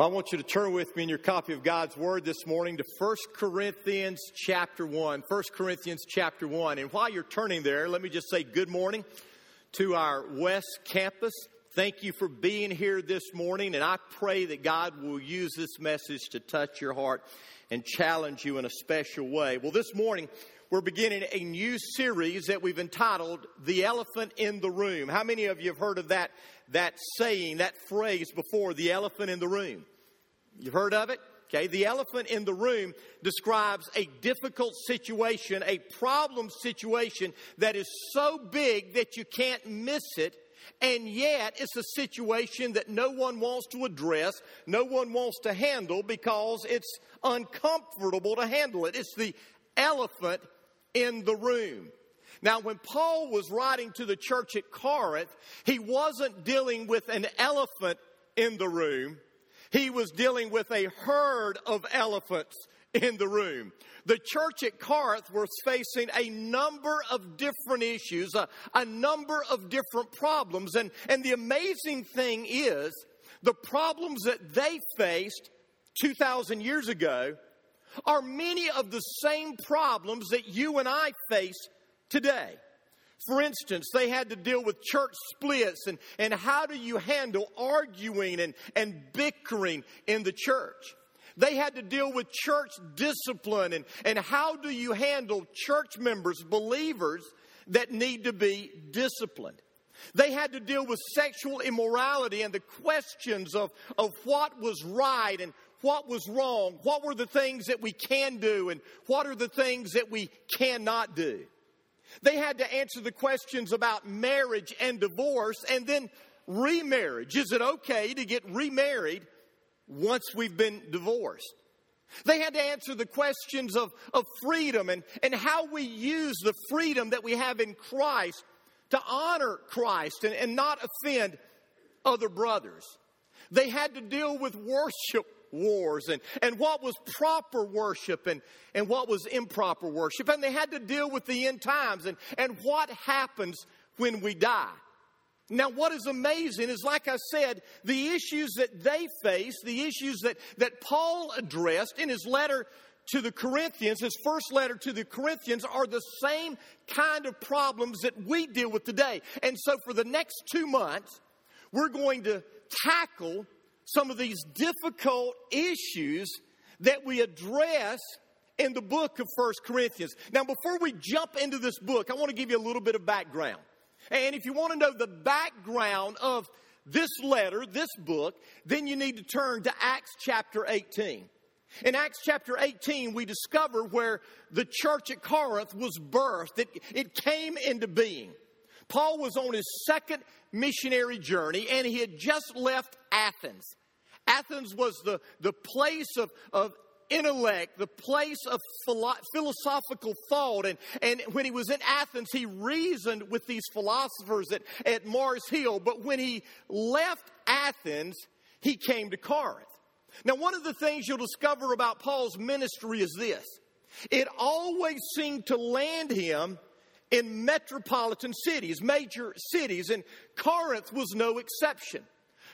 I want you to turn with me in your copy of God's Word this morning to 1 Corinthians chapter 1. 1 Corinthians chapter 1. And while you're turning there, let me just say good morning to our West Campus. Thank you for being here this morning, and I pray that God will use this message to touch your heart and challenge you in a special way. Well, this morning, we're beginning a new series that we've entitled The Elephant in the Room. How many of you have heard of that, that saying, that phrase before, the elephant in the room? You've heard of it? Okay, the elephant in the room describes a difficult situation, a problem situation that is so big that you can't miss it. And yet, it's a situation that no one wants to address, no one wants to handle because it's uncomfortable to handle it. It's the elephant in the room. Now, when Paul was writing to the church at Corinth, he wasn't dealing with an elephant in the room. He was dealing with a herd of elephants in the room. The church at Corinth was facing a number of different issues, a, a, number of different problems. And, and the amazing thing is, the problems that they faced 2,000 years ago are many of the same problems that you and I face today. For instance, they had to deal with church splits and, and how do you handle arguing and, and bickering in the church? They had to deal with church discipline and, and how do you handle church members, believers that need to be disciplined? They had to deal with sexual immorality and the questions of, of what was right and what was wrong. What were the things that we can do and what are the things that we cannot do? They had to answer the questions about marriage and divorce and then remarriage. Is it okay to get remarried once we've been divorced? They had to answer the questions of, of freedom and, and how we use the freedom that we have in Christ to honor Christ and, and not offend other brothers. They had to deal with worship wars and, and what was proper worship and, and what was improper worship. And they had to deal with the end times and, and what happens when we die. Now, what is amazing is, like I said, the issues that they face, the issues that, that Paul addressed in his letter to the Corinthians, his first letter to the Corinthians, are the same kind of problems that we deal with today. And so, for the next two months, we're going to tackle some of these difficult issues that we address in the book of First Corinthians. Now, before we jump into this book, I want to give you a little bit of background. And if you want to know the background of this letter, this book, then you need to turn to Acts chapter 18. In Acts chapter 18, we discover where the church at Corinth was birthed. It, it came into being. Paul was on his second missionary journey and he had just left Athens. Athens was the, the place of, of intellect, the place of philo- philosophical thought. And, and when he was in Athens, he reasoned with these philosophers at, at Mars Hill. But when he left Athens, he came to Corinth. Now, one of the things you'll discover about Paul's ministry is this it always seemed to land him in metropolitan cities, major cities, and Corinth was no exception.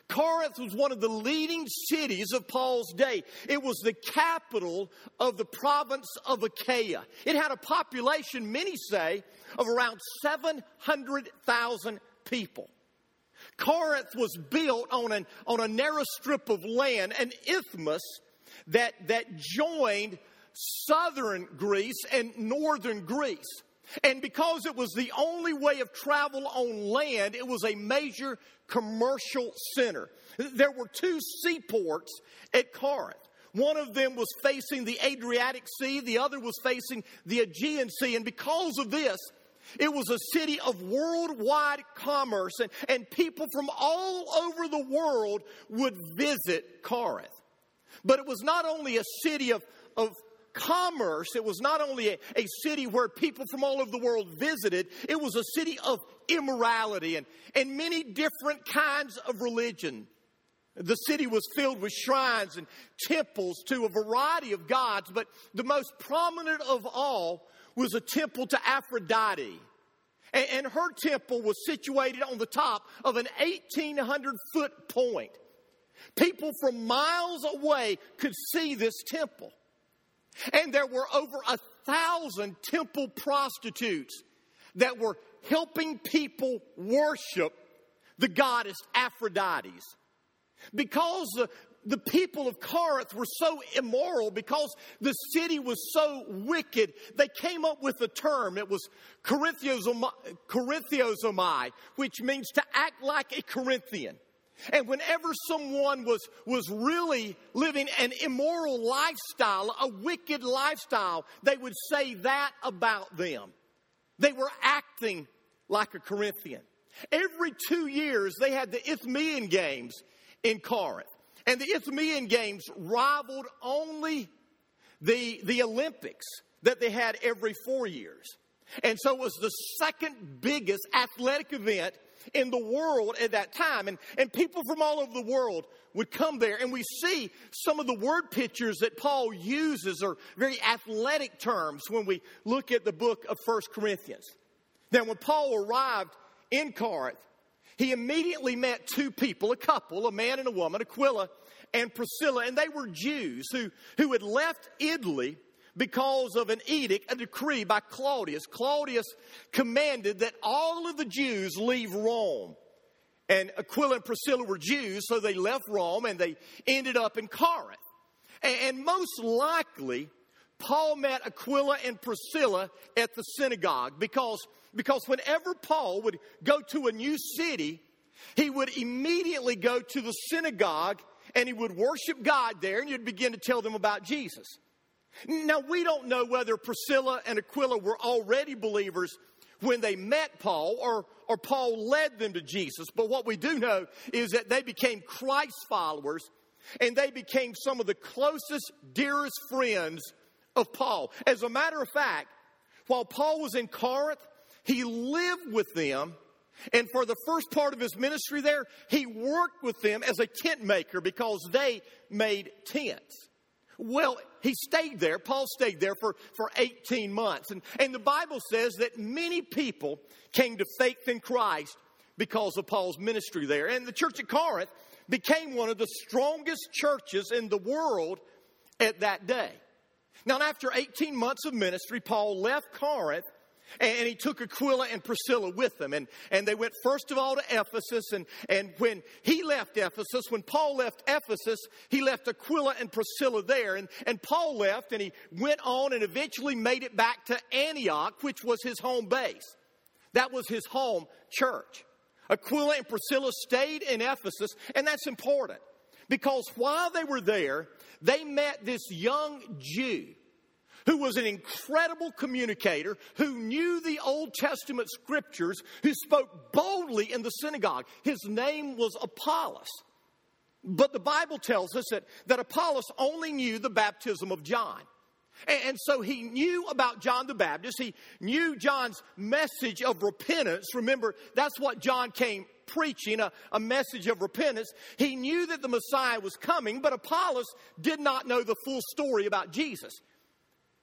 Corinth was one of the leading cities of Paul's day. It was the capital of the province of Achaia. It had a population, many say, of around 700,000 people. Corinth was built on, an, on a narrow strip of land, an isthmus that, that joined southern Greece and northern Greece. And because it was the only way of travel on land, it was a major commercial center. There were two seaports at Corinth. One of them was facing the Adriatic Sea, the other was facing the Aegean Sea. And because of this, it was a city of worldwide commerce, and, and people from all over the world would visit Corinth. But it was not only a city of, of commerce. It was not only a, a, city where people from all over the world visited, it was a city of immorality and, and many different kinds of religion. The city was filled with shrines and temples to a variety of gods, but the most prominent of all was a temple to Aphrodite. And, and her temple was situated on the top of an 1,800 foot point. People from miles away could see this temple. And there were over a thousand temple prostitutes that were helping people worship the goddess Aphrodite's. Because the, the people of Corinth were so immoral, because the city was so wicked, they came up with a term. It was Corinthiozomai, which means to act like a Corinthian. And whenever someone was, was really living an immoral lifestyle, a wicked lifestyle, they would say that about them. They were acting like a Corinthian. Every two years, they had the Isthmian Games in Corinth. And the Isthmian Games rivaled only the, the Olympics that they had every four years. And so it was the second biggest athletic event in the world at that time. And, and people from all over the world would come there. And we see some of the word pictures that Paul uses are very athletic terms when we look at the book of First Corinthians. Now, when Paul arrived in Corinth, he immediately met two people, a couple, a man and a woman, Aquila and Priscilla, and they were Jews who, who had left Italy because of an edict, a decree by Claudius. Claudius commanded that all of the Jews leave Rome. And Aquila and Priscilla were Jews, so they left Rome and they ended up in Corinth. And, most likely, Paul met Aquila and Priscilla at the synagogue because, because whenever Paul would go to a new city, he would immediately go to the synagogue and he would worship God there and you'd begin to tell them about Jesus. Now, we don't know whether Priscilla and Aquila were already believers when they met Paul or, or Paul led them to Jesus, but what we do know is that they became Christ followers and they became some of the closest, dearest friends of Paul. As a matter of fact, while Paul was in Corinth, he lived with them. And for the first part of his ministry there, he worked with them as a tent maker because they made tents. Well, he stayed there. Paul stayed there for, for 18 months. And, and the Bible says that many people came to faith in Christ because of Paul's ministry there. And the church at Corinth became one of the strongest churches in the world at that day. Now, after 18 months of ministry, Paul left Corinth and he took Aquila and Priscilla with him. And, and they went first of all to Ephesus. And, and when he left Ephesus, when Paul left Ephesus, he left Aquila and Priscilla there. And, and Paul left and he went on and eventually made it back to Antioch, which was his home base. That was his home church. Aquila and Priscilla stayed in Ephesus, and that's important because while they were there, they met this young Jew who was an incredible communicator, who knew the Old Testament scriptures, who spoke boldly in the synagogue. His name was Apollos. But the Bible tells us that, that Apollos only knew the baptism of John. And, so he knew about John the Baptist. He knew John's message of repentance. Remember, that's what John came preaching a, a, message of repentance. He knew that the Messiah was coming, but Apollos did not know the full story about Jesus.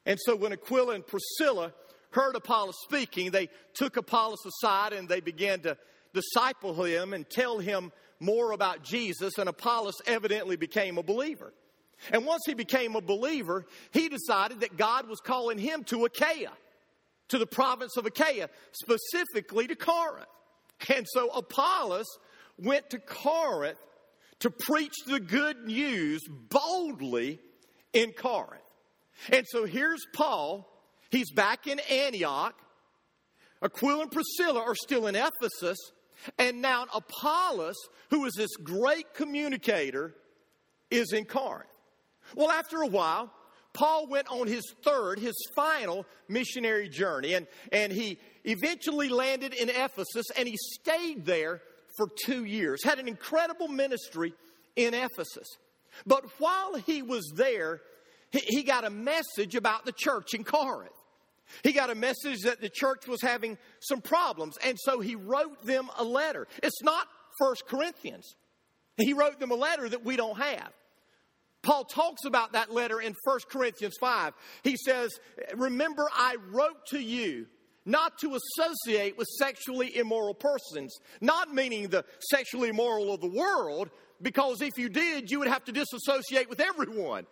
And so when Aquila and Priscilla heard Apollos speaking, they took Apollos aside and they began to disciple him and tell him more about Jesus. And Apollos evidently became a believer. And once he became a believer, he decided that God was calling him to Achaia, to the province of Achaia, specifically to Corinth. And so Apollos went to Corinth to preach the good news boldly in Corinth. And so here's Paul. He's back in Antioch. Aquila and Priscilla are still in Ephesus. And now Apollos, who is this great communicator, is in Corinth. Well, after a while, Paul went on his third, his final missionary journey, and, and he eventually landed in Ephesus and he stayed there for two years, had an incredible ministry in Ephesus. But while he was there, he got a message about the church in Corinth. He got a message that the church was having some problems, and so he wrote them a letter. It's not First Corinthians. He wrote them a letter that we don't have. Paul talks about that letter in 1 Corinthians 5. He says, Remember, I wrote to you not to associate with sexually immoral persons, not meaning the sexually immoral of the world, because if you did, you would have to disassociate with everyone.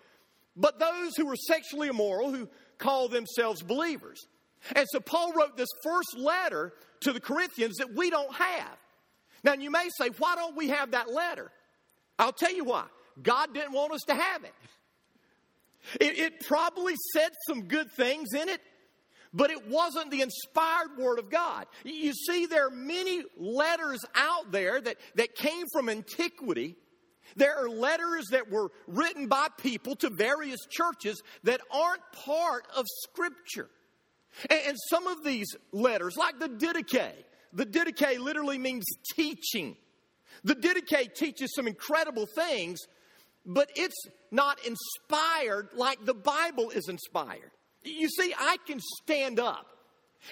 But those who were sexually immoral, who call themselves believers. And so Paul wrote this first letter to the Corinthians that we don't have. Now, you may say, why don't we have that letter? I'll tell you why. God didn't want us to have it. It, it probably said some good things in it, but it wasn't the inspired word of God. You see, there are many letters out there that, that came from antiquity. There are letters that were written by people to various churches that aren't part of Scripture. And, and some of these letters, like the Didache, the Didache literally means teaching. The Didache teaches some incredible things, but it's not inspired like the Bible is inspired. You see, I can stand up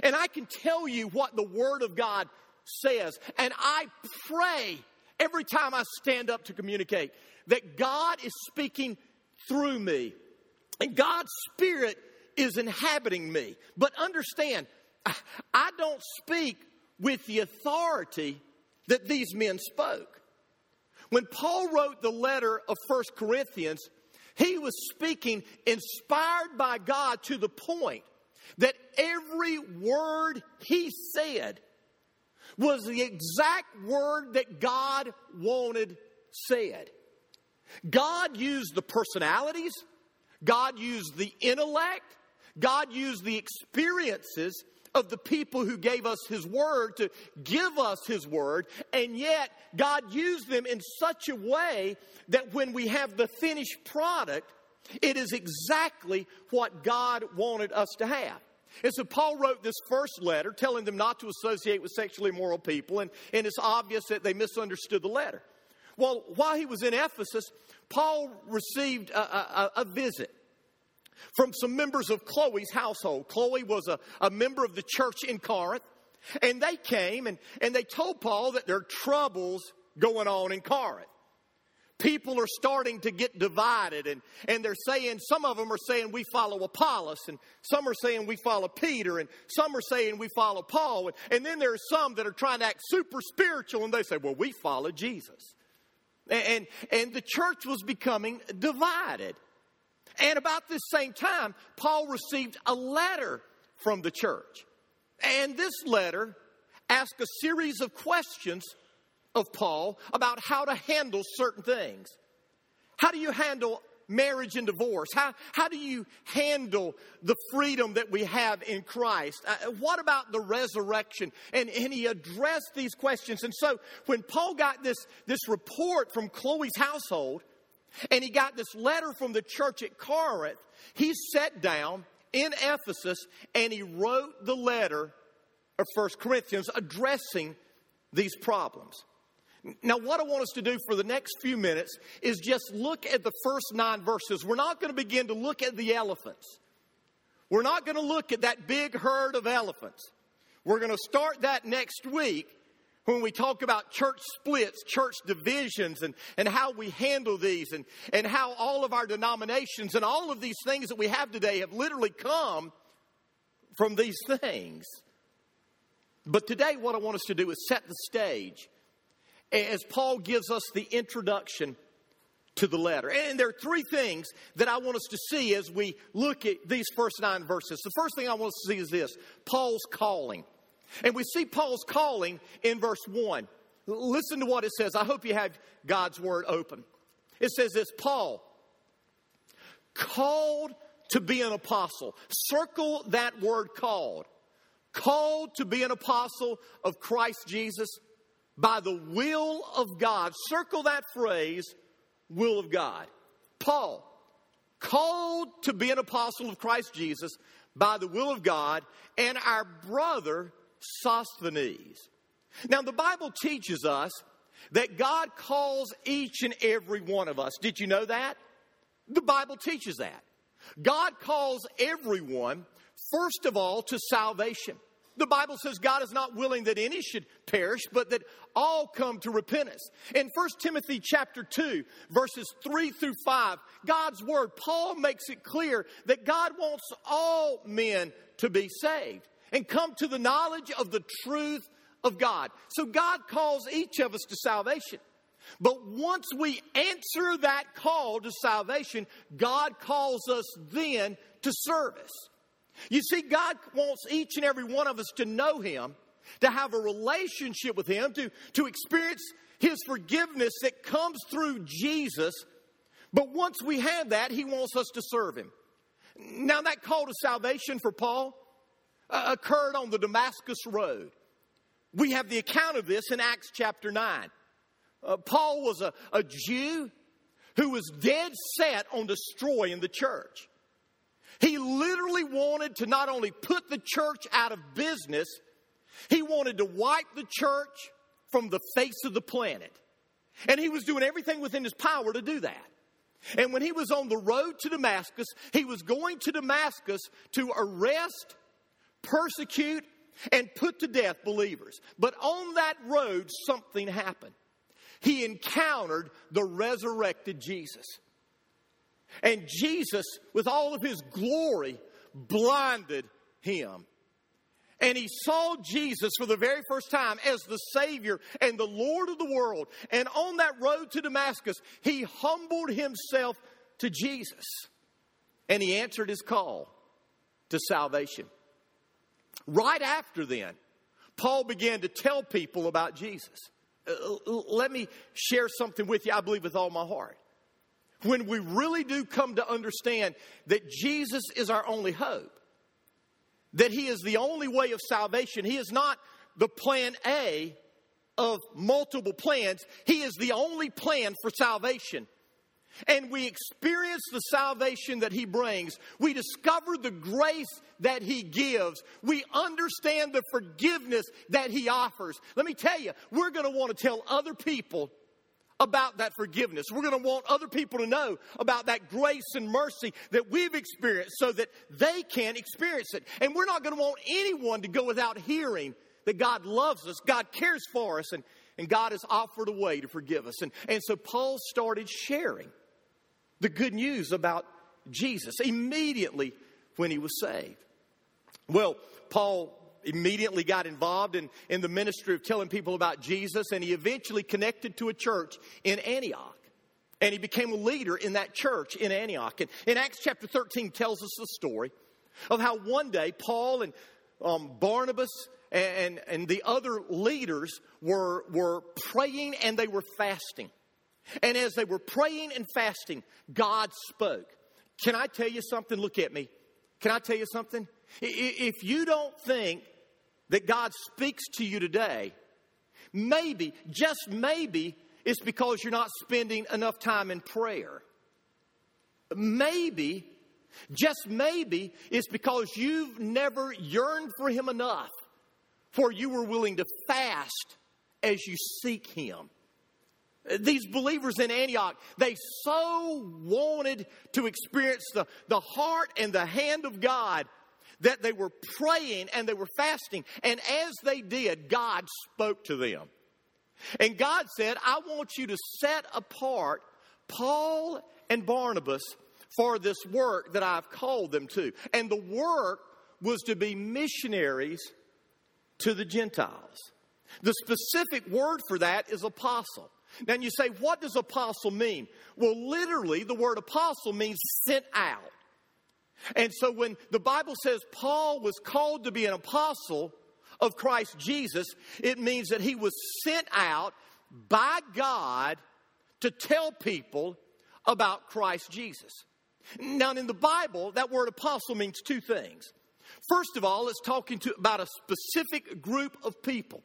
and I can tell you what the Word of God says, and I pray every time I stand up to communicate that God is speaking through me and God's Spirit is inhabiting me. But understand, I don't speak with the authority that these men spoke. When Paul wrote the letter of First Corinthians, he was speaking inspired by God to the point that every word he said was the exact word that God wanted said. God used the personalities, God used the intellect, God used the experiences of the people who gave us His Word to give us His Word, and yet God used them in such a way that when we have the finished product, it is exactly what God wanted us to have. And so Paul wrote this first letter telling them not to associate with sexually immoral people, and, and it's obvious that they misunderstood the letter. Well, while he was in Ephesus, Paul received a, a, a visit from some members of Chloe's household. Chloe was a, a member of the church in Corinth, and they came and, and they told Paul that there are troubles going on in Corinth. People are starting to get divided, and, and they're saying, some of them are saying we follow Apollos, and some are saying we follow Peter, and some are saying we follow Paul, and, and then there are some that are trying to act super spiritual, and they say, well, we follow Jesus. And, and, and the church was becoming divided. And about this same time, Paul received a letter from the church. And this letter asked a series of questions of Paul about how to handle certain things. How do you handle marriage and divorce? How, how do you handle the freedom that we have in Christ? Uh, what about the resurrection? And, and he addressed these questions. And so when Paul got this, this report from Chloe's household, and he got this letter from the church at Corinth. He sat down in Ephesus and he wrote the letter of First Corinthians addressing these problems. Now, what I want us to do for the next few minutes is just look at the first nine verses. We're not going to begin to look at the elephants. We're not going to look at that big herd of elephants. We're going to start that next week when we talk about church splits, church divisions, and, and how we handle these, and, and how all of our denominations and all of these things that we have today have literally come from these things. But today, what I want us to do is set the stage as Paul gives us the introduction to the letter. And there are three things that I want us to see as we look at these first nine verses. The first thing I want us to see is this Paul's calling. And we see Paul's calling in verse 1. Listen to what it says. I hope you have God's word open. It says this Paul, called to be an apostle. Circle that word called. Called to be an apostle of Christ Jesus by the will of God. Circle that phrase, will of God. Paul, called to be an apostle of Christ Jesus by the will of God, and our brother Sosthenes. Now, the Bible teaches us that God calls each and every one of us. Did you know that? The Bible teaches that. God calls everyone, first of all, to salvation. The Bible says God is not willing that any should perish, but that all come to repentance. In 1 Timothy chapter 2, verses 3 through 5, God's word, Paul makes it clear that God wants all men to be saved and come to the knowledge of the truth of God. So God calls each of us to salvation. But once we answer that call to salvation, God calls us then to service. You see, God wants each and every one of us to know Him, to have a relationship with Him, to, to experience His forgiveness that comes through Jesus. But once we have that, He wants us to serve Him. Now, that call to salvation for Paul uh, occurred on the Damascus Road. We have the account of this in Acts chapter 9. Uh, Paul was a, a Jew who was dead set on destroying the church. He literally wanted to not only put the church out of business, he wanted to wipe the church from the face of the planet. And he was doing everything within his power to do that. And when he was on the road to Damascus, he was going to Damascus to arrest, persecute, and put to death believers. But on that road, something happened. He encountered the resurrected Jesus. And Jesus, with all of his glory, blinded him. And he saw Jesus for the very first time as the Savior and the Lord of the world. And on that road to Damascus, he humbled himself to Jesus. And he answered his call to salvation. Right after then, Paul began to tell people about Jesus. Uh, let me share something with you, I believe, with all my heart when we really do come to understand that Jesus is our only hope, that He is the only way of salvation, He is not the plan A of multiple plans, He is the only plan for salvation. And we experience the salvation that He brings. We discover the grace that He gives. We understand the forgiveness that He offers. Let me tell you, we're going to want to tell other people about that forgiveness. We're going to want other people to know about that grace and mercy that we've experienced so that they can experience it. And we're not going to want anyone to go without hearing that God loves us, God cares for us, and, and God has offered a way to forgive us. And, and so Paul started sharing the good news about Jesus immediately when he was saved. Well, Paul immediately got involved in, in the ministry of telling people about Jesus, and he eventually connected to a church in Antioch. And he became a leader in that church in Antioch. And in Acts chapter 13 tells us the story of how one day Paul and um, Barnabas and, and the other leaders were, were praying and they were fasting. And as they were praying and fasting, God spoke. Can I tell you something? Look at me. Can I tell you something? If you don't think that God speaks to you today, maybe, just maybe, it's because you're not spending enough time in prayer. Maybe, just maybe, it's because you've never yearned for Him enough for you were willing to fast as you seek Him. These believers in Antioch, they so wanted to experience the, the heart and the hand of God that they were praying and they were fasting. And as they did, God spoke to them. And God said, I want you to set apart Paul and Barnabas for this work that I've called them to. And the work was to be missionaries to the Gentiles. The specific word for that is apostle. Now you say, what does apostle mean? Well, literally, the word apostle means sent out. And so when the Bible says Paul was called to be an apostle of Christ Jesus, it means that he was sent out by God to tell people about Christ Jesus. Now, in the Bible, that word apostle means two things. First of all, it's talking to, about a specific group of people.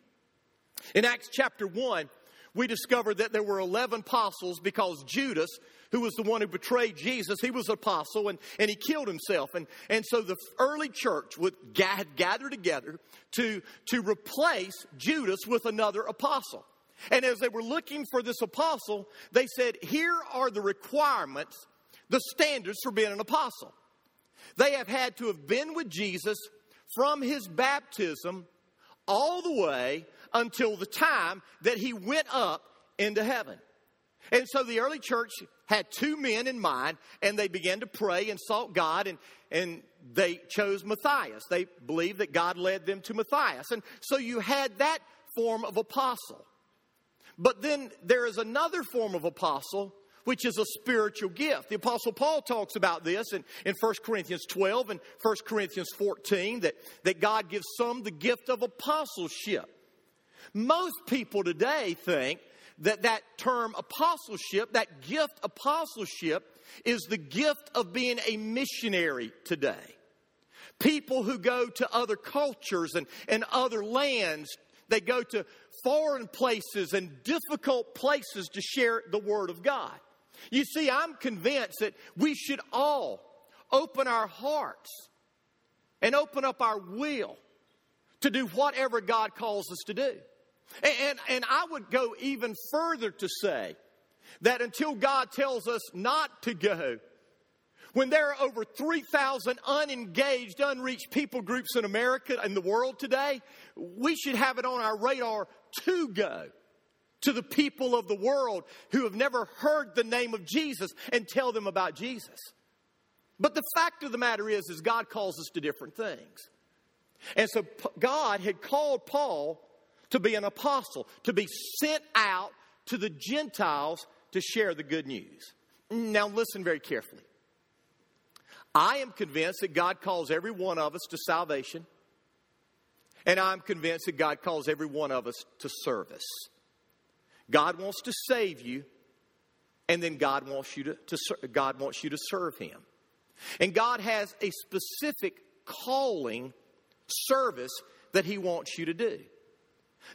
In Acts chapter 1, we discovered that there were 11 apostles because Judas, who was the one who betrayed Jesus, he was an apostle and, and he killed himself. And, and so the early church would gather together to, to replace Judas with another apostle. And as they were looking for this apostle, they said, Here are the requirements, the standards for being an apostle. They have had to have been with Jesus from his baptism all the way until the time that he went up into heaven. And so the early church had two men in mind, and they began to pray and sought God, and, and they chose Matthias. They believed that God led them to Matthias. And so you had that form of apostle. But then there is another form of apostle, which is a spiritual gift. The apostle Paul talks about this in, in 1 Corinthians 12 and 1 Corinthians 14 that, that God gives some the gift of apostleship. Most people today think that that term apostleship, that gift apostleship, is the gift of being a missionary today. People who go to other cultures and, and other lands, they go to foreign places and difficult places to share the Word of God. You see, I'm convinced that we should all open our hearts and open up our will to do whatever God calls us to do. And, and, and, I would go even further to say that until God tells us not to go, when there are over 3,000 unengaged, unreached people groups in America and the world today, we should have it on our radar to go to the people of the world who have never heard the name of Jesus and tell them about Jesus. But the fact of the matter is, is God calls us to different things. And so God had called Paul to be an apostle, to be sent out to the Gentiles to share the good news. Now, listen very carefully. I am convinced that God calls every one of us to salvation, and I'm convinced that God calls every one of us to service. God wants to save you, and then God wants you to, to God wants you to serve Him. And God has a specific calling service that He wants you to do.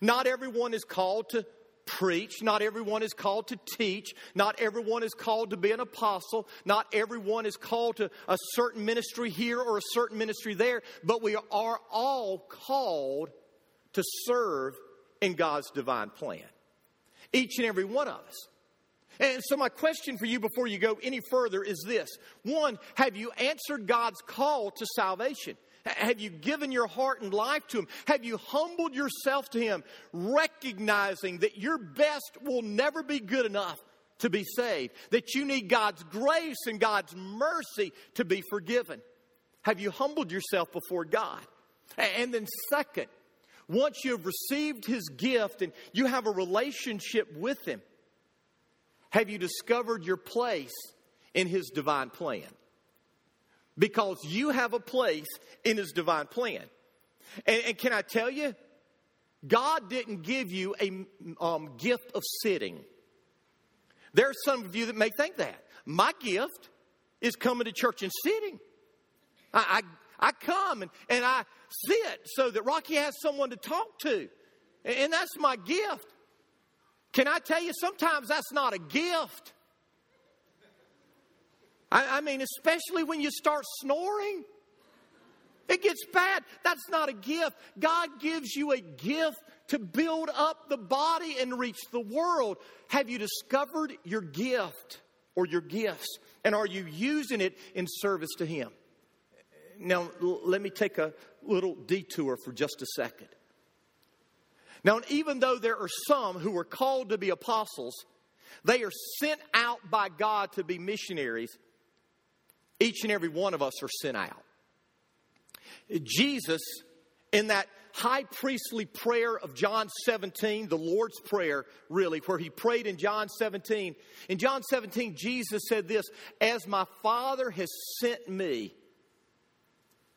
Not everyone is called to preach. Not everyone is called to teach. Not everyone is called to be an apostle. Not everyone is called to a certain ministry here or a certain ministry there. But we are all called to serve in God's divine plan. Each and every one of us. And so, my question for you before you go any further is this One, have you answered God's call to salvation? Have you given your heart and life to Him? Have you humbled yourself to Him, recognizing that your best will never be good enough to be saved? That you need God's grace and God's mercy to be forgiven? Have you humbled yourself before God? And then, second, once you have received His gift and you have a relationship with Him, have you discovered your place in His divine plan? Because you have a place in His divine plan. And, and can I tell you, God didn't give you a um, gift of sitting. There are some of you that may think that. My gift is coming to church and sitting. I, I, I come and, and I sit so that Rocky has someone to talk to. And that's my gift. Can I tell you, sometimes that's not a gift. I, I mean, especially when you start snoring. It gets bad. That's not a gift. God gives you a gift to build up the body and reach the world. Have you discovered your gift or your gifts? And are you using it in service to Him? Now, let me take a little detour for just a second. Now, even though there are some who are called to be apostles, they are sent out by God to be missionaries. Each and every one of us are sent out. Jesus, in that high priestly prayer of John 17, the Lord's Prayer, really, where he prayed in John 17. In John 17, Jesus said this As my Father has sent me,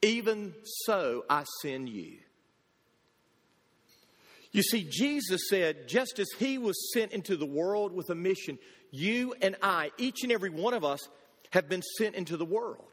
even so I send you. You see, Jesus said, just as he was sent into the world with a mission, you and I, each and every one of us, have been sent into the world.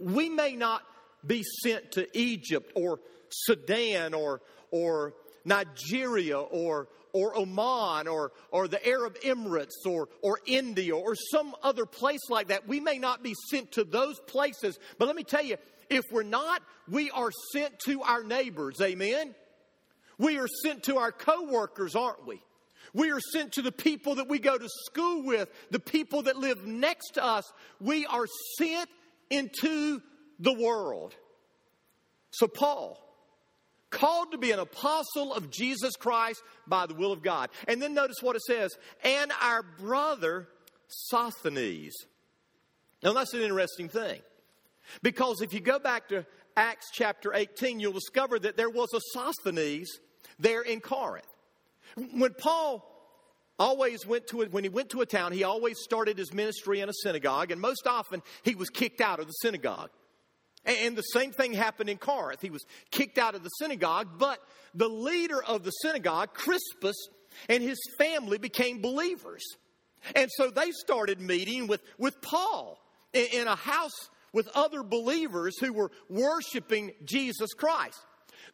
We may not be sent to Egypt or Sudan or, or Nigeria or, or Oman or, or the Arab Emirates or, or India or some other place like that. We may not be sent to those places, but let me tell you, if we're not, we are sent to our neighbors. Amen? We are sent to our coworkers, aren't we? We are sent to the people that we go to school with, the people that live next to us. We are sent into the world. So, Paul, called to be an apostle of Jesus Christ by the will of God. And then notice what it says, and our brother Sosthenes. Now, that's an interesting thing. Because if you go back to Acts chapter 18, you'll discover that there was a Sosthenes there in Corinth. When Paul always went to a, when he went to a town, he always started his ministry in a synagogue, and most often he was kicked out of the synagogue. And the same thing happened in Corinth. He was kicked out of the synagogue, but the leader of the synagogue, Crispus, and his family became believers. And so they started meeting with, with Paul in, in a house with other believers who were worshiping Jesus Christ.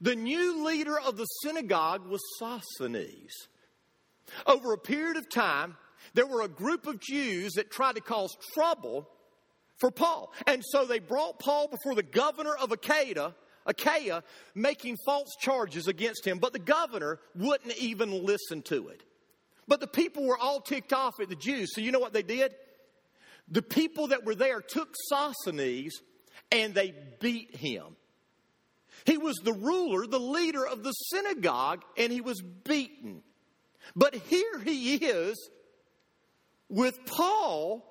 The new leader of the synagogue was Sosthenes. Over a period of time, there were a group of Jews that tried to cause trouble for Paul. And so they brought Paul before the governor of Achaia, Achaia, making false charges against him, but the governor wouldn't even listen to it. But the people were all ticked off at the Jews. So you know what they did? The people that were there took Sosthenes and they beat him. He was the ruler, the leader of the synagogue, and he was beaten. But here he is with Paul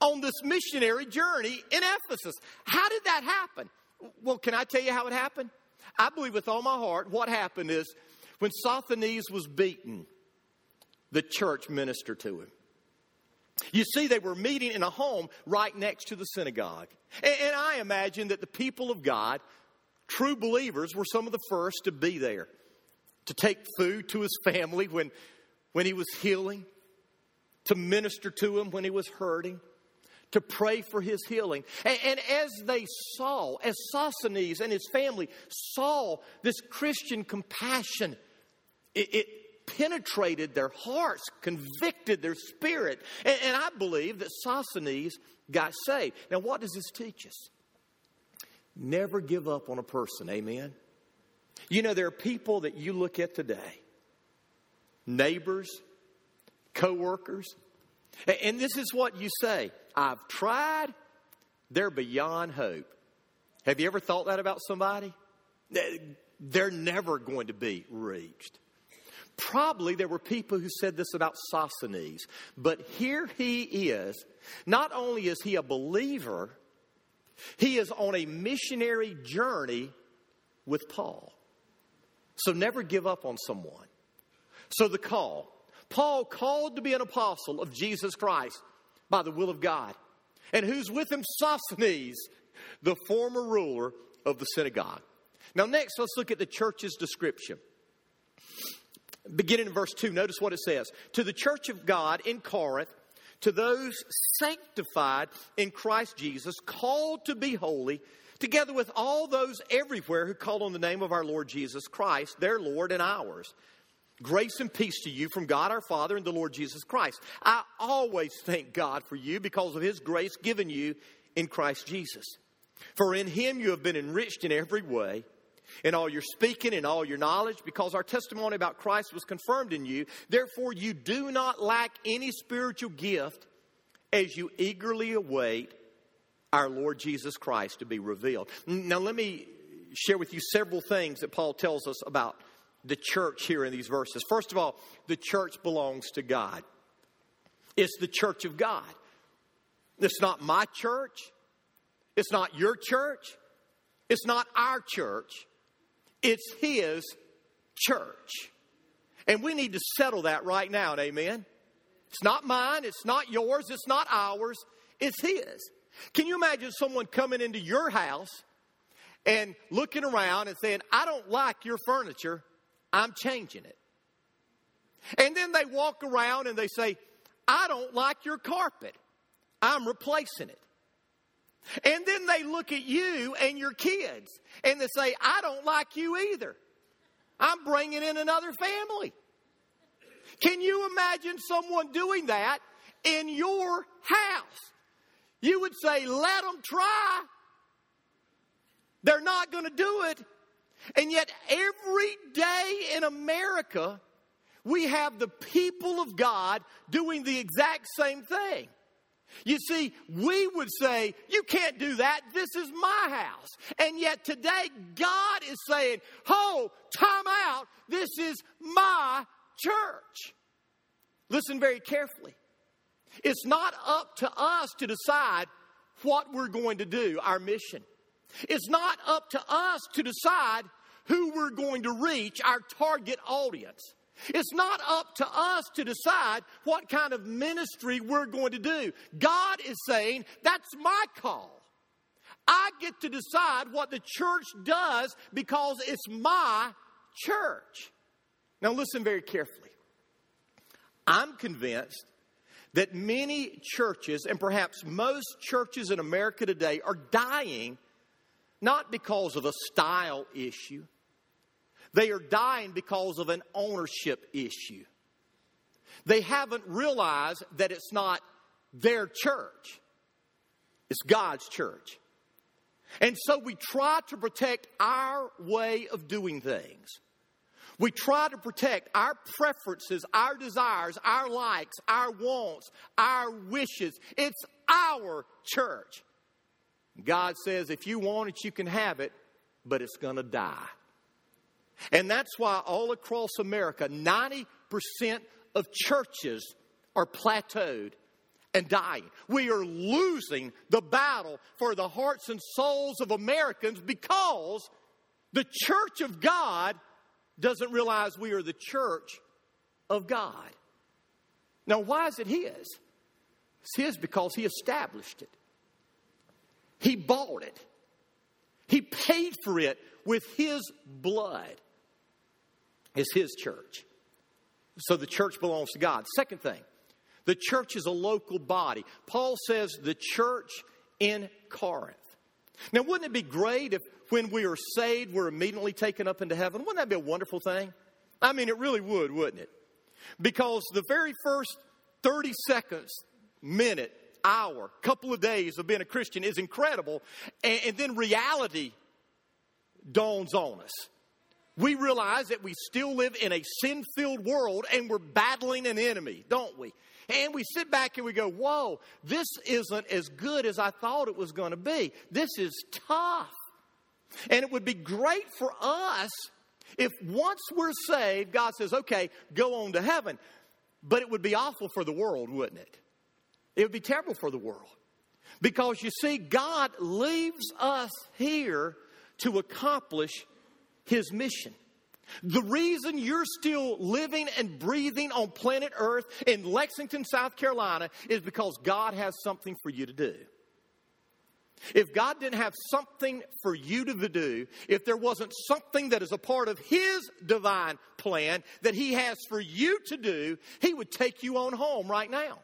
on this missionary journey in Ephesus. How did that happen? Well, can I tell you how it happened? I believe with all my heart what happened is when Sosthenes was beaten, the church ministered to him. You see, they were meeting in a home right next to the synagogue. And I imagine that the people of God, true believers, were some of the first to be there, to take food to his family when, when he was healing, to minister to him when he was hurting to pray for his healing. And, and, as they saw, as Sosthenes and his family saw this Christian compassion, it, it penetrated their hearts, convicted their spirit. And, and I believe that Sosthenes got saved. Now, what does this teach us? Never give up on a person, amen? You know, there are people that you look at today, neighbors, coworkers, and this is what you say I've tried, they're beyond hope. Have you ever thought that about somebody? They're never going to be reached. Probably there were people who said this about Sosthenes, but here he is. Not only is he a believer, he is on a missionary journey with Paul. So never give up on someone. So the call Paul called to be an apostle of Jesus Christ by the will of God. And who's with him? Sosthenes, the former ruler of the synagogue. Now, next, let's look at the church's description. Beginning in verse 2, notice what it says To the church of God in Corinth, to those sanctified in Christ Jesus, called to be holy, together with all those everywhere who call on the name of our Lord Jesus Christ, their Lord and ours. Grace and peace to you from God our Father and the Lord Jesus Christ. I always thank God for you because of his grace given you in Christ Jesus. For in him you have been enriched in every way, in all your speaking and all your knowledge, because our testimony about Christ was confirmed in you. Therefore, you do not lack any spiritual gift as you eagerly await our Lord Jesus Christ to be revealed. Now, let me share with you several things that Paul tells us about the church here in these verses. First of all, the church belongs to God. It's the church of God. It's not my church. It's not your church. It's not our church. It's His church. And we need to settle that right now, amen? It's not mine. It's not yours. It's not ours. It's His. Can you imagine someone coming into your house and looking around and saying, I don't like your furniture, I'm changing it. And then they walk around and they say, I don't like your carpet. I'm replacing it. And then they look at you and your kids and they say, I don't like you either. I'm bringing in another family. Can you imagine someone doing that in your house? You would say, let them try. They're not going to do it. And yet, every day in America, we have the people of God doing the exact same thing. You see, we would say, You can't do that. This is my house. And yet today, God is saying, Oh, time out. This is my church. Listen very carefully. It's not up to us to decide what we're going to do, our mission. It's not up to us to decide who we're going to reach, our target audience. It's not up to us to decide what kind of ministry we're going to do. God is saying, that's my call. I get to decide what the church does because it's my church. Now, listen very carefully. I'm convinced that many churches, and perhaps most churches in America today, are dying not because of a style issue, they are dying because of an ownership issue. They haven't realized that it's not their church, it's God's church. And so we try to protect our way of doing things. We try to protect our preferences, our desires, our likes, our wants, our wishes. It's our church. God says, if you want it, you can have it, but it's going to die. And that's why all across America, 90% of churches are plateaued and dying. We are losing the battle for the hearts and souls of Americans because the church of God doesn't realize we are the church of God. Now, why is it His? It's His because He established it, He bought it, He paid for it with His blood. It's His church. So the church belongs to God. Second thing, the church is a local body. Paul says the church in Corinth. Now, wouldn't it be great if when we are saved, we're immediately taken up into heaven? Wouldn't that be a wonderful thing? I mean, it really would, wouldn't it? Because the very first 30 seconds, minute, hour, couple of days of being a Christian is incredible. And, and then reality dawns on us. We realize that we still live in a sin filled world and we're battling an enemy, don't we? And we sit back and we go, whoa, this isn't as good as I thought it was going to be. This is tough. And it would be great for us if once we're saved, God says, okay, go on to heaven. But it would be awful for the world, wouldn't it? It would be terrible for the world. Because you see, God leaves us here to accomplish His mission. The reason you're still living and breathing on planet Earth in Lexington, South Carolina, is because God has something for you to do. If God didn't have something for you to do, if there wasn't something that is a part of His divine plan that He has for you to do, He would take you on home right now.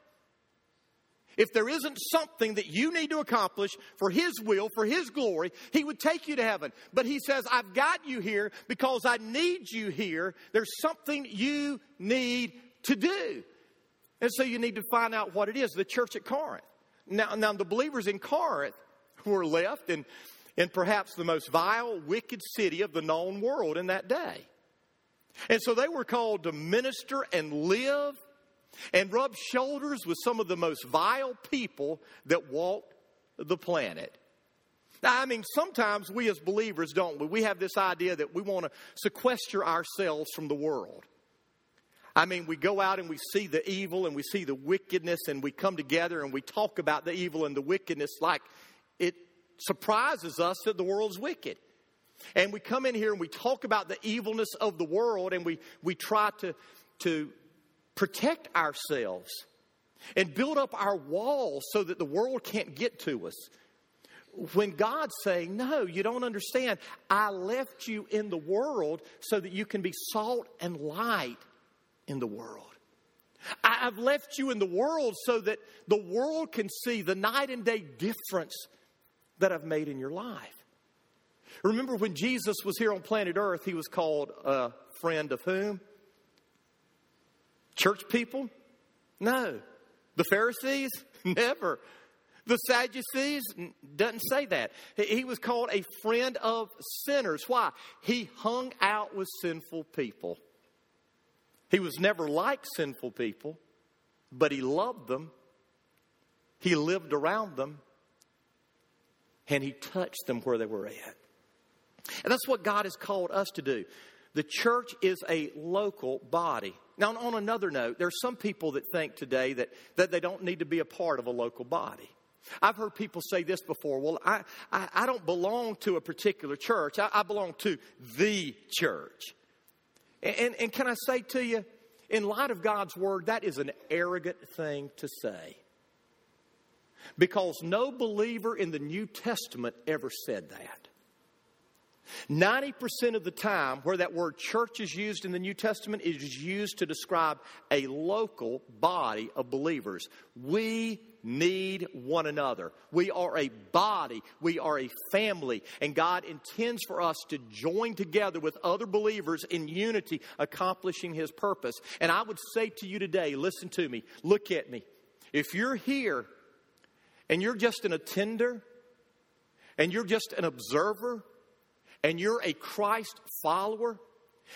If there isn't something that you need to accomplish for His will, for His glory, He would take you to heaven. But He says, I've got you here because I need you here. There's something you need to do. And so you need to find out what it is. The church at Corinth. Now, now the believers in Corinth were left in, in perhaps the most vile, wicked city of the known world in that day. And so they were called to minister and live and rub shoulders with some of the most vile people that walk the planet. Now, I mean, sometimes we as believers, don't we? We have this idea that we want to sequester ourselves from the world. I mean, we go out and we see the evil and we see the wickedness and we come together and we talk about the evil and the wickedness like it surprises us that the world's wicked. And we come in here and we talk about the evilness of the world and we, we try to, to protect ourselves and build up our walls so that the world can't get to us. When God's saying, No, you don't understand. I left you in the world so that you can be salt and light in the world. I've left you in the world so that the world can see the night and day difference that I've made in your life. Remember when Jesus was here on planet Earth, he was called a friend of whom? Church people? No. The Pharisees? Never. The Sadducees doesn't say that. He was called a friend of sinners. Why? He hung out with sinful people. He was never like sinful people, but he loved them. He lived around them. And he touched them where they were at. And that's what God has called us to do. The church is a local body. Now, on another note, there are some people that think today that, that they don't need to be a part of a local body. I've heard people say this before. Well, I, I, I don't belong to a particular church. I, I belong to the church. And, and can I say to you, in light of God's word, that is an arrogant thing to say. Because no believer in the New Testament ever said that. 90% of the time, where that word church is used in the New Testament, it is used to describe a local body of believers. We need one another. We are a body, we are a family, and God intends for us to join together with other believers in unity, accomplishing His purpose. And I would say to you today listen to me, look at me. If you're here and you're just an attender, and you're just an observer, and you're a Christ follower,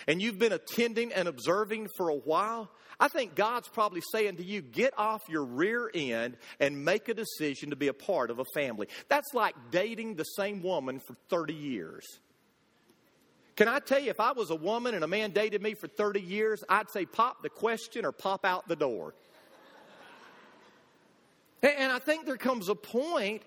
and you've been attending and observing for a while, I think God's probably saying to you, get off your rear end and make a decision to be a part of a family. That's like dating the same woman for 30 years. Can I tell you, if I was a woman and a man dated me for 30 years, I'd say pop the question or pop out the door. and I think there comes a point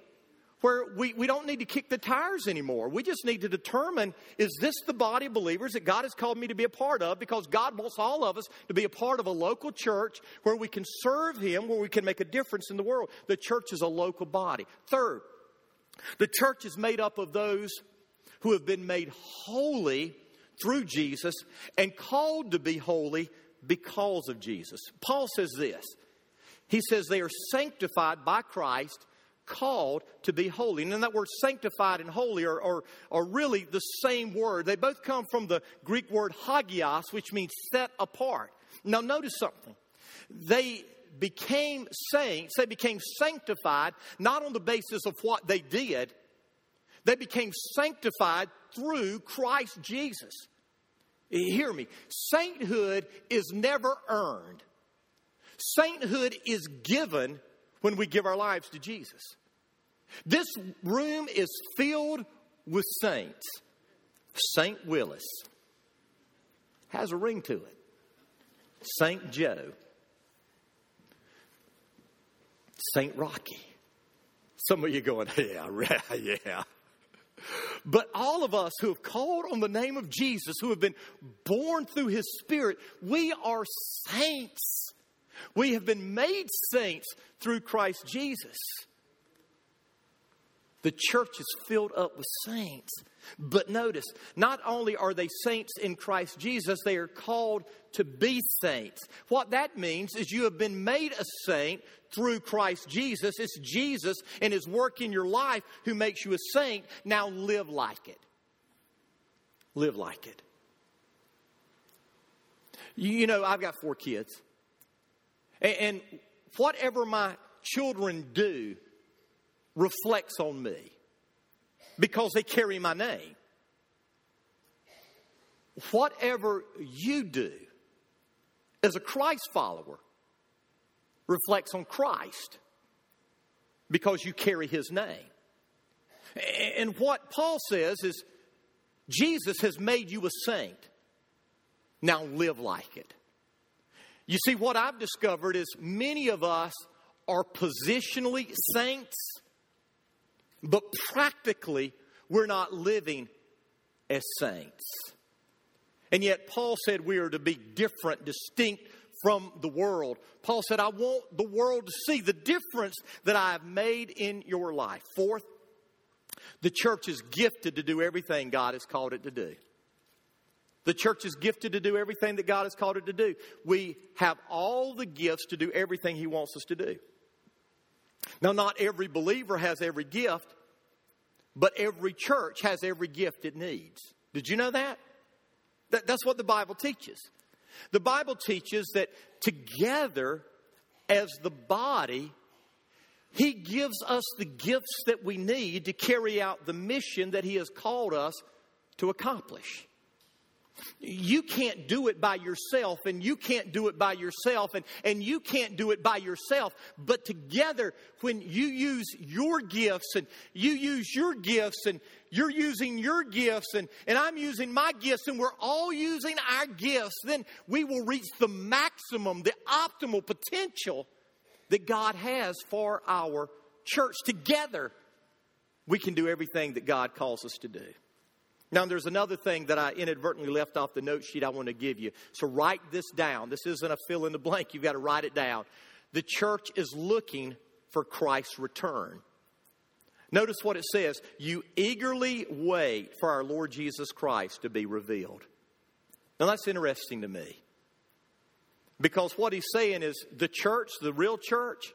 where we, we don't need to kick the tires anymore. We just need to determine is this the body of believers that God has called me to be a part of? Because God wants all of us to be a part of a local church where we can serve Him, where we can make a difference in the world. The church is a local body. Third, the church is made up of those who have been made holy through Jesus and called to be holy because of Jesus. Paul says this. He says they are sanctified by Christ called to be holy. And that word sanctified and holy are, are, are really the same word. They both come from the Greek word hagios, which means set apart. Now, notice something. They became saints, they became sanctified not on the basis of what they did, they became sanctified through Christ Jesus. Hear me. Sainthood is never earned. Sainthood is given when we give our lives to Jesus. This room is filled with saints. St. Willis has a ring to it. St. Joe. St. Rocky. Some of you going, yeah, yeah. But all of us who have called on the name of Jesus, who have been born through his Spirit, we are saints. We have been made saints through Christ Jesus. The church is filled up with saints. But notice, not only are they saints in Christ Jesus, they are called to be saints. What that means is you have been made a saint through Christ Jesus. It's Jesus and His work in your life who makes you a saint. Now live like it. Live like it. You know, I've got four kids. And whatever my children do reflects on me because they carry my name. Whatever you do as a Christ follower reflects on Christ because you carry his name. And what Paul says is Jesus has made you a saint. Now live like it. You see, what I've discovered is many of us are positionally saints, but practically we're not living as saints. And yet, Paul said we are to be different, distinct from the world. Paul said, I want the world to see the difference that I have made in your life. Fourth, the church is gifted to do everything God has called it to do. The church is gifted to do everything that God has called it to do. We have all the gifts to do everything He wants us to do. Now, not every believer has every gift, but every church has every gift it needs. Did you know that? that that's what the Bible teaches. The Bible teaches that together as the body, He gives us the gifts that we need to carry out the mission that He has called us to accomplish. You can't do it by yourself, and you can't do it by yourself, and, and you can't do it by yourself. But together, when you use your gifts, and you use your gifts, and you're using your gifts, and, and I'm using my gifts, and we're all using our gifts, then we will reach the maximum, the optimal potential that God has for our church. Together, we can do everything that God calls us to do. Now, there's another thing that I inadvertently left off the note sheet I want to give you. So write this down. This isn't a fill in the blank. You've got to write it down. The church is looking for Christ's return. Notice what it says You eagerly wait for our Lord Jesus Christ to be revealed. Now, that's interesting to me. Because what he's saying is the church, the real church,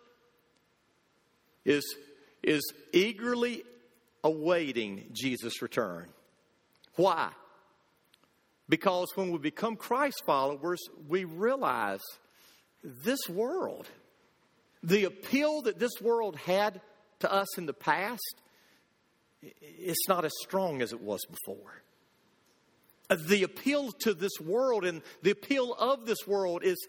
is, is eagerly awaiting Jesus' return. Why? Because when we become Christ followers, we realize this world, the appeal that this world had to us in the past, it's not as strong as it was before. The appeal to this world and the appeal of this world is,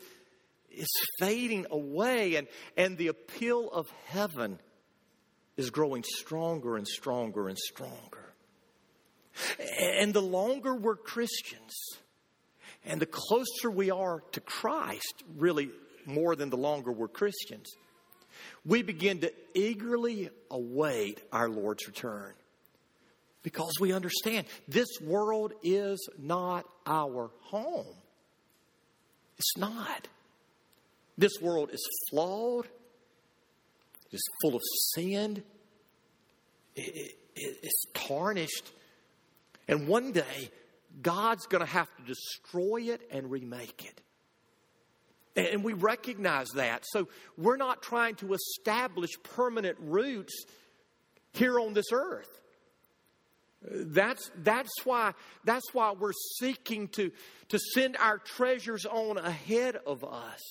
is fading away, and, and the appeal of heaven is growing stronger and stronger and stronger. And the longer we're Christians and the closer we are to Christ, really more than the longer we're Christians, we begin to eagerly await our Lord's return because we understand this world is not our home. It's not. This world is flawed, it is full of sin, it, it, it's tarnished and one day, God's going to have to destroy it and remake it. And we recognize that. So we're not trying to establish permanent roots here on this earth. That's, that's, why, that's why we're seeking to, to send our treasures on ahead of us.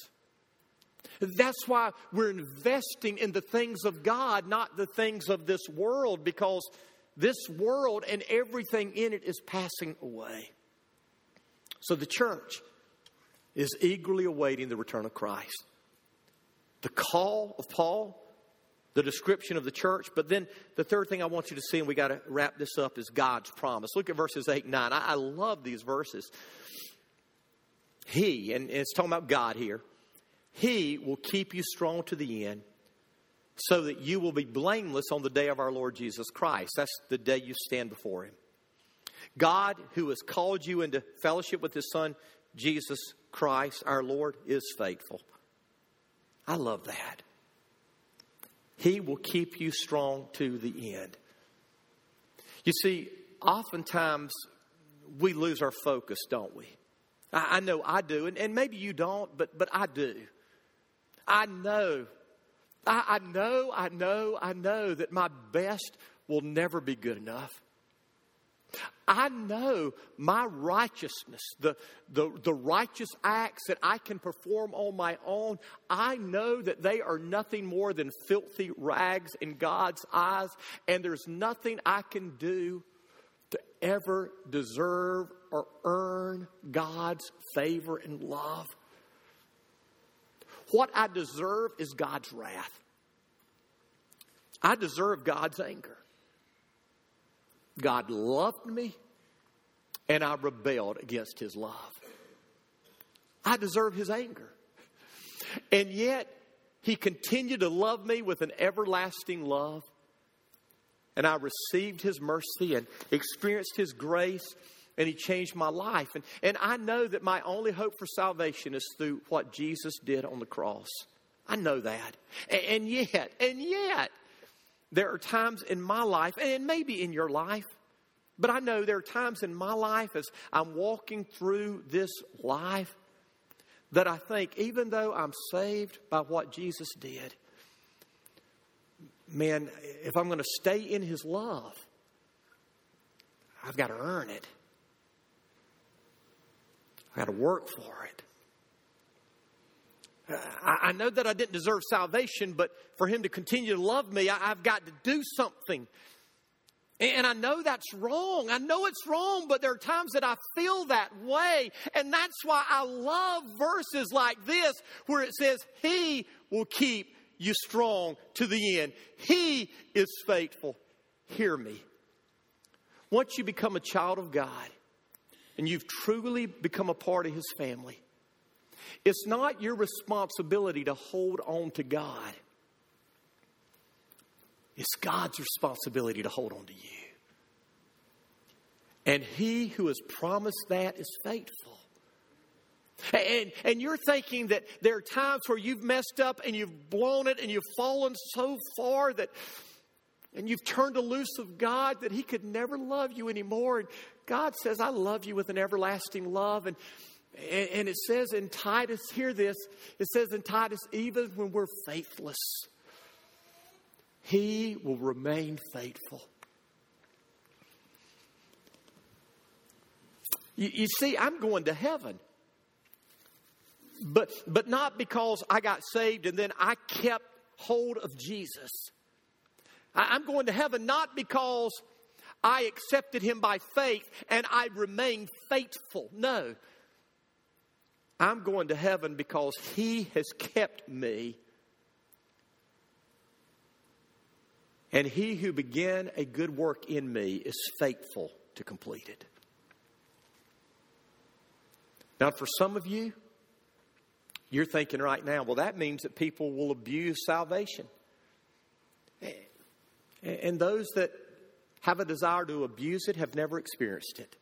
That's why we're investing in the things of God, not the things of this world, because this world and everything in it is passing away. So the church is eagerly awaiting the return of Christ. The call of Paul, the description of the church, but then the third thing I want you to see, and we got to wrap this up, is God's promise. Look at verses 8 and 9. I, I love these verses. He, and it's talking about God here, He will keep you strong to the end so that you will be blameless on the day of our Lord Jesus Christ. That's the day you stand before Him. God, who has called you into fellowship with His Son, Jesus Christ, our Lord, is faithful. I love that. He will keep you strong to the end. You see, oftentimes we lose our focus, don't we? I, I know I do, and, and maybe you don't, but, but I do. I know I, I know, I know, I know that my best will never be good enough. I know my righteousness, the, the, the righteous acts that I can perform on my own, I know that they are nothing more than filthy rags in God's eyes, and there's nothing I can do to ever deserve or earn God's favor and love. What I deserve is God's wrath. I deserve God's anger. God loved me, and I rebelled against his love. I deserve his anger. And yet, he continued to love me with an everlasting love. And I received his mercy and experienced his grace and he changed my life. And, and I know that my only hope for salvation is through what Jesus did on the cross. I know that. And, and yet, and yet, there are times in my life, and maybe in your life, but I know there are times in my life as I'm walking through this life that I think, even though I'm saved by what Jesus did, man, if I'm going to stay in His love, I've got to earn it. I got to work for it. Uh, I, know that I didn't deserve salvation, but for Him to continue to love me, I, have got to do something. And I know that's wrong. I know it's wrong, but there are times that I feel that way. And that's why I love verses like this where it says, He will keep you strong to the end. He is faithful. Hear me. Once you become a child of God, and you've truly become a part of His family, it's not your responsibility to hold on to God, it's God's responsibility to hold on to you. And he who has promised that is faithful. And, and you're thinking that there are times where you've messed up and you've blown it and you've fallen so far that, and you've turned a loose of God that He could never love you anymore. And God says, I love you with an everlasting love. And, and, and it says in Titus, hear this, it says in Titus, even when we're faithless, He will remain faithful. You, you see, I'm going to heaven. But, but not because I got saved and then I kept hold of Jesus. I'm going to heaven not because I accepted him by faith and I remain faithful. No. I'm going to heaven because he has kept me. And he who began a good work in me is faithful to complete it. Now, for some of you, you're thinking right now, well, that means that people will abuse salvation. And those that have a desire to abuse it have never experienced it.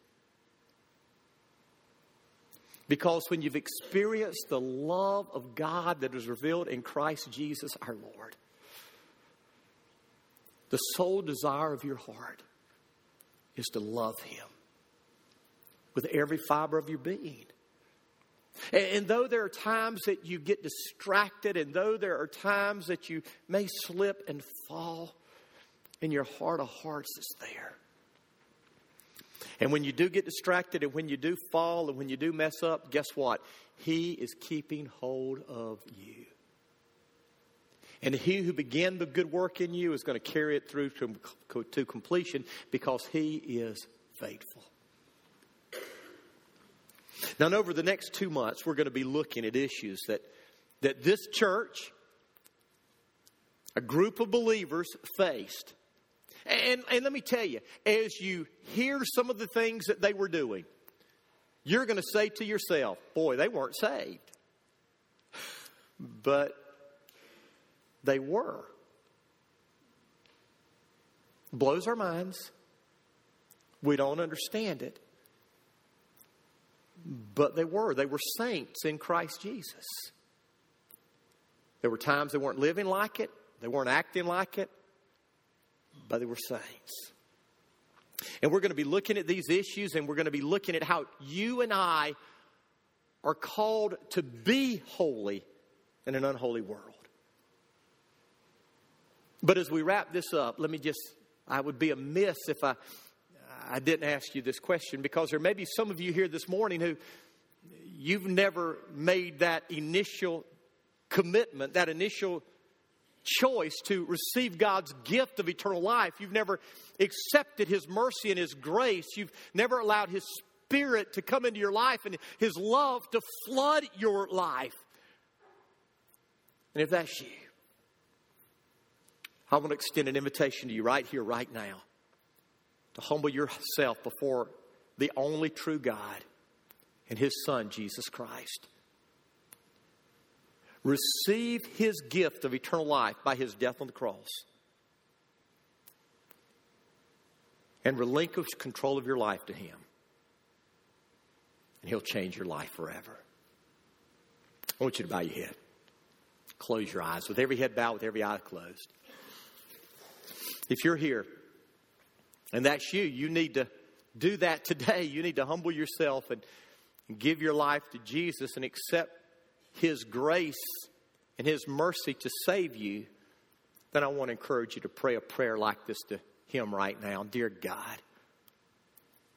Because when you've experienced the love of God that is revealed in Christ Jesus our Lord, the sole desire of your heart is to love Him with every fiber of your being. And, though there are times that you get distracted, and though there are times that you may slip and fall, in your heart of hearts is there. And when you do get distracted, and when you do fall, and when you do mess up, guess what? He is keeping hold of you. And he who began the good work in you is going to carry it through to, to completion because he is faithful. Now, over the next two months, we're going to be looking at issues that, that this church, a group of believers, faced. And, and let me tell you, as you hear some of the things that they were doing, you're going to say to yourself, boy, they weren't saved. But they were. Blows our minds. We don't understand it. But they were. They were saints in Christ Jesus. There were times they weren't living like it, they weren't acting like it, but they were saints. And we're going to be looking at these issues and we're going to be looking at how you and I are called to be holy in an unholy world. But as we wrap this up, let me just, I would be amiss if I I didn't ask you this question because there may be some of you here this morning who you've never made that initial commitment, that initial choice to receive God's gift of eternal life. You've never accepted His mercy and His grace. You've never allowed His Spirit to come into your life and His love to flood your life. And if that's you, I want to extend an invitation to you right here, right now to humble yourself before the only true God and His Son, Jesus Christ. Receive His gift of eternal life by His death on the cross. And relinquish control of your life to Him. And He'll change your life forever. I want you to bow your head. Close your eyes. With every head bowed, with every eye closed. If you're here and that's you. You need to do that today. You need to humble yourself and, give your life to Jesus and accept His grace and His mercy to save you. Then I want to encourage you to pray a prayer like this to Him right now. Dear God,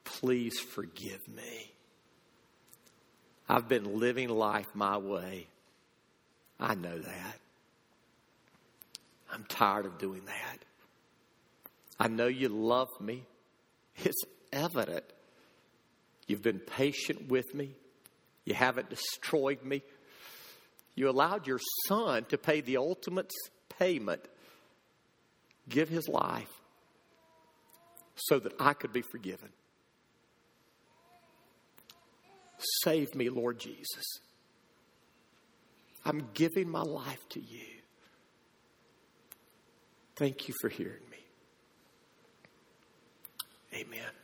please forgive me. I've been living life my way. I know that. I'm tired of doing that. I know you love me. It's evident. You've been patient with me. You haven't destroyed me. You allowed your son to pay the ultimate payment, give his life so that I could be forgiven. Save me, Lord Jesus. I'm giving my life to you. Thank you for hearing me. Amen.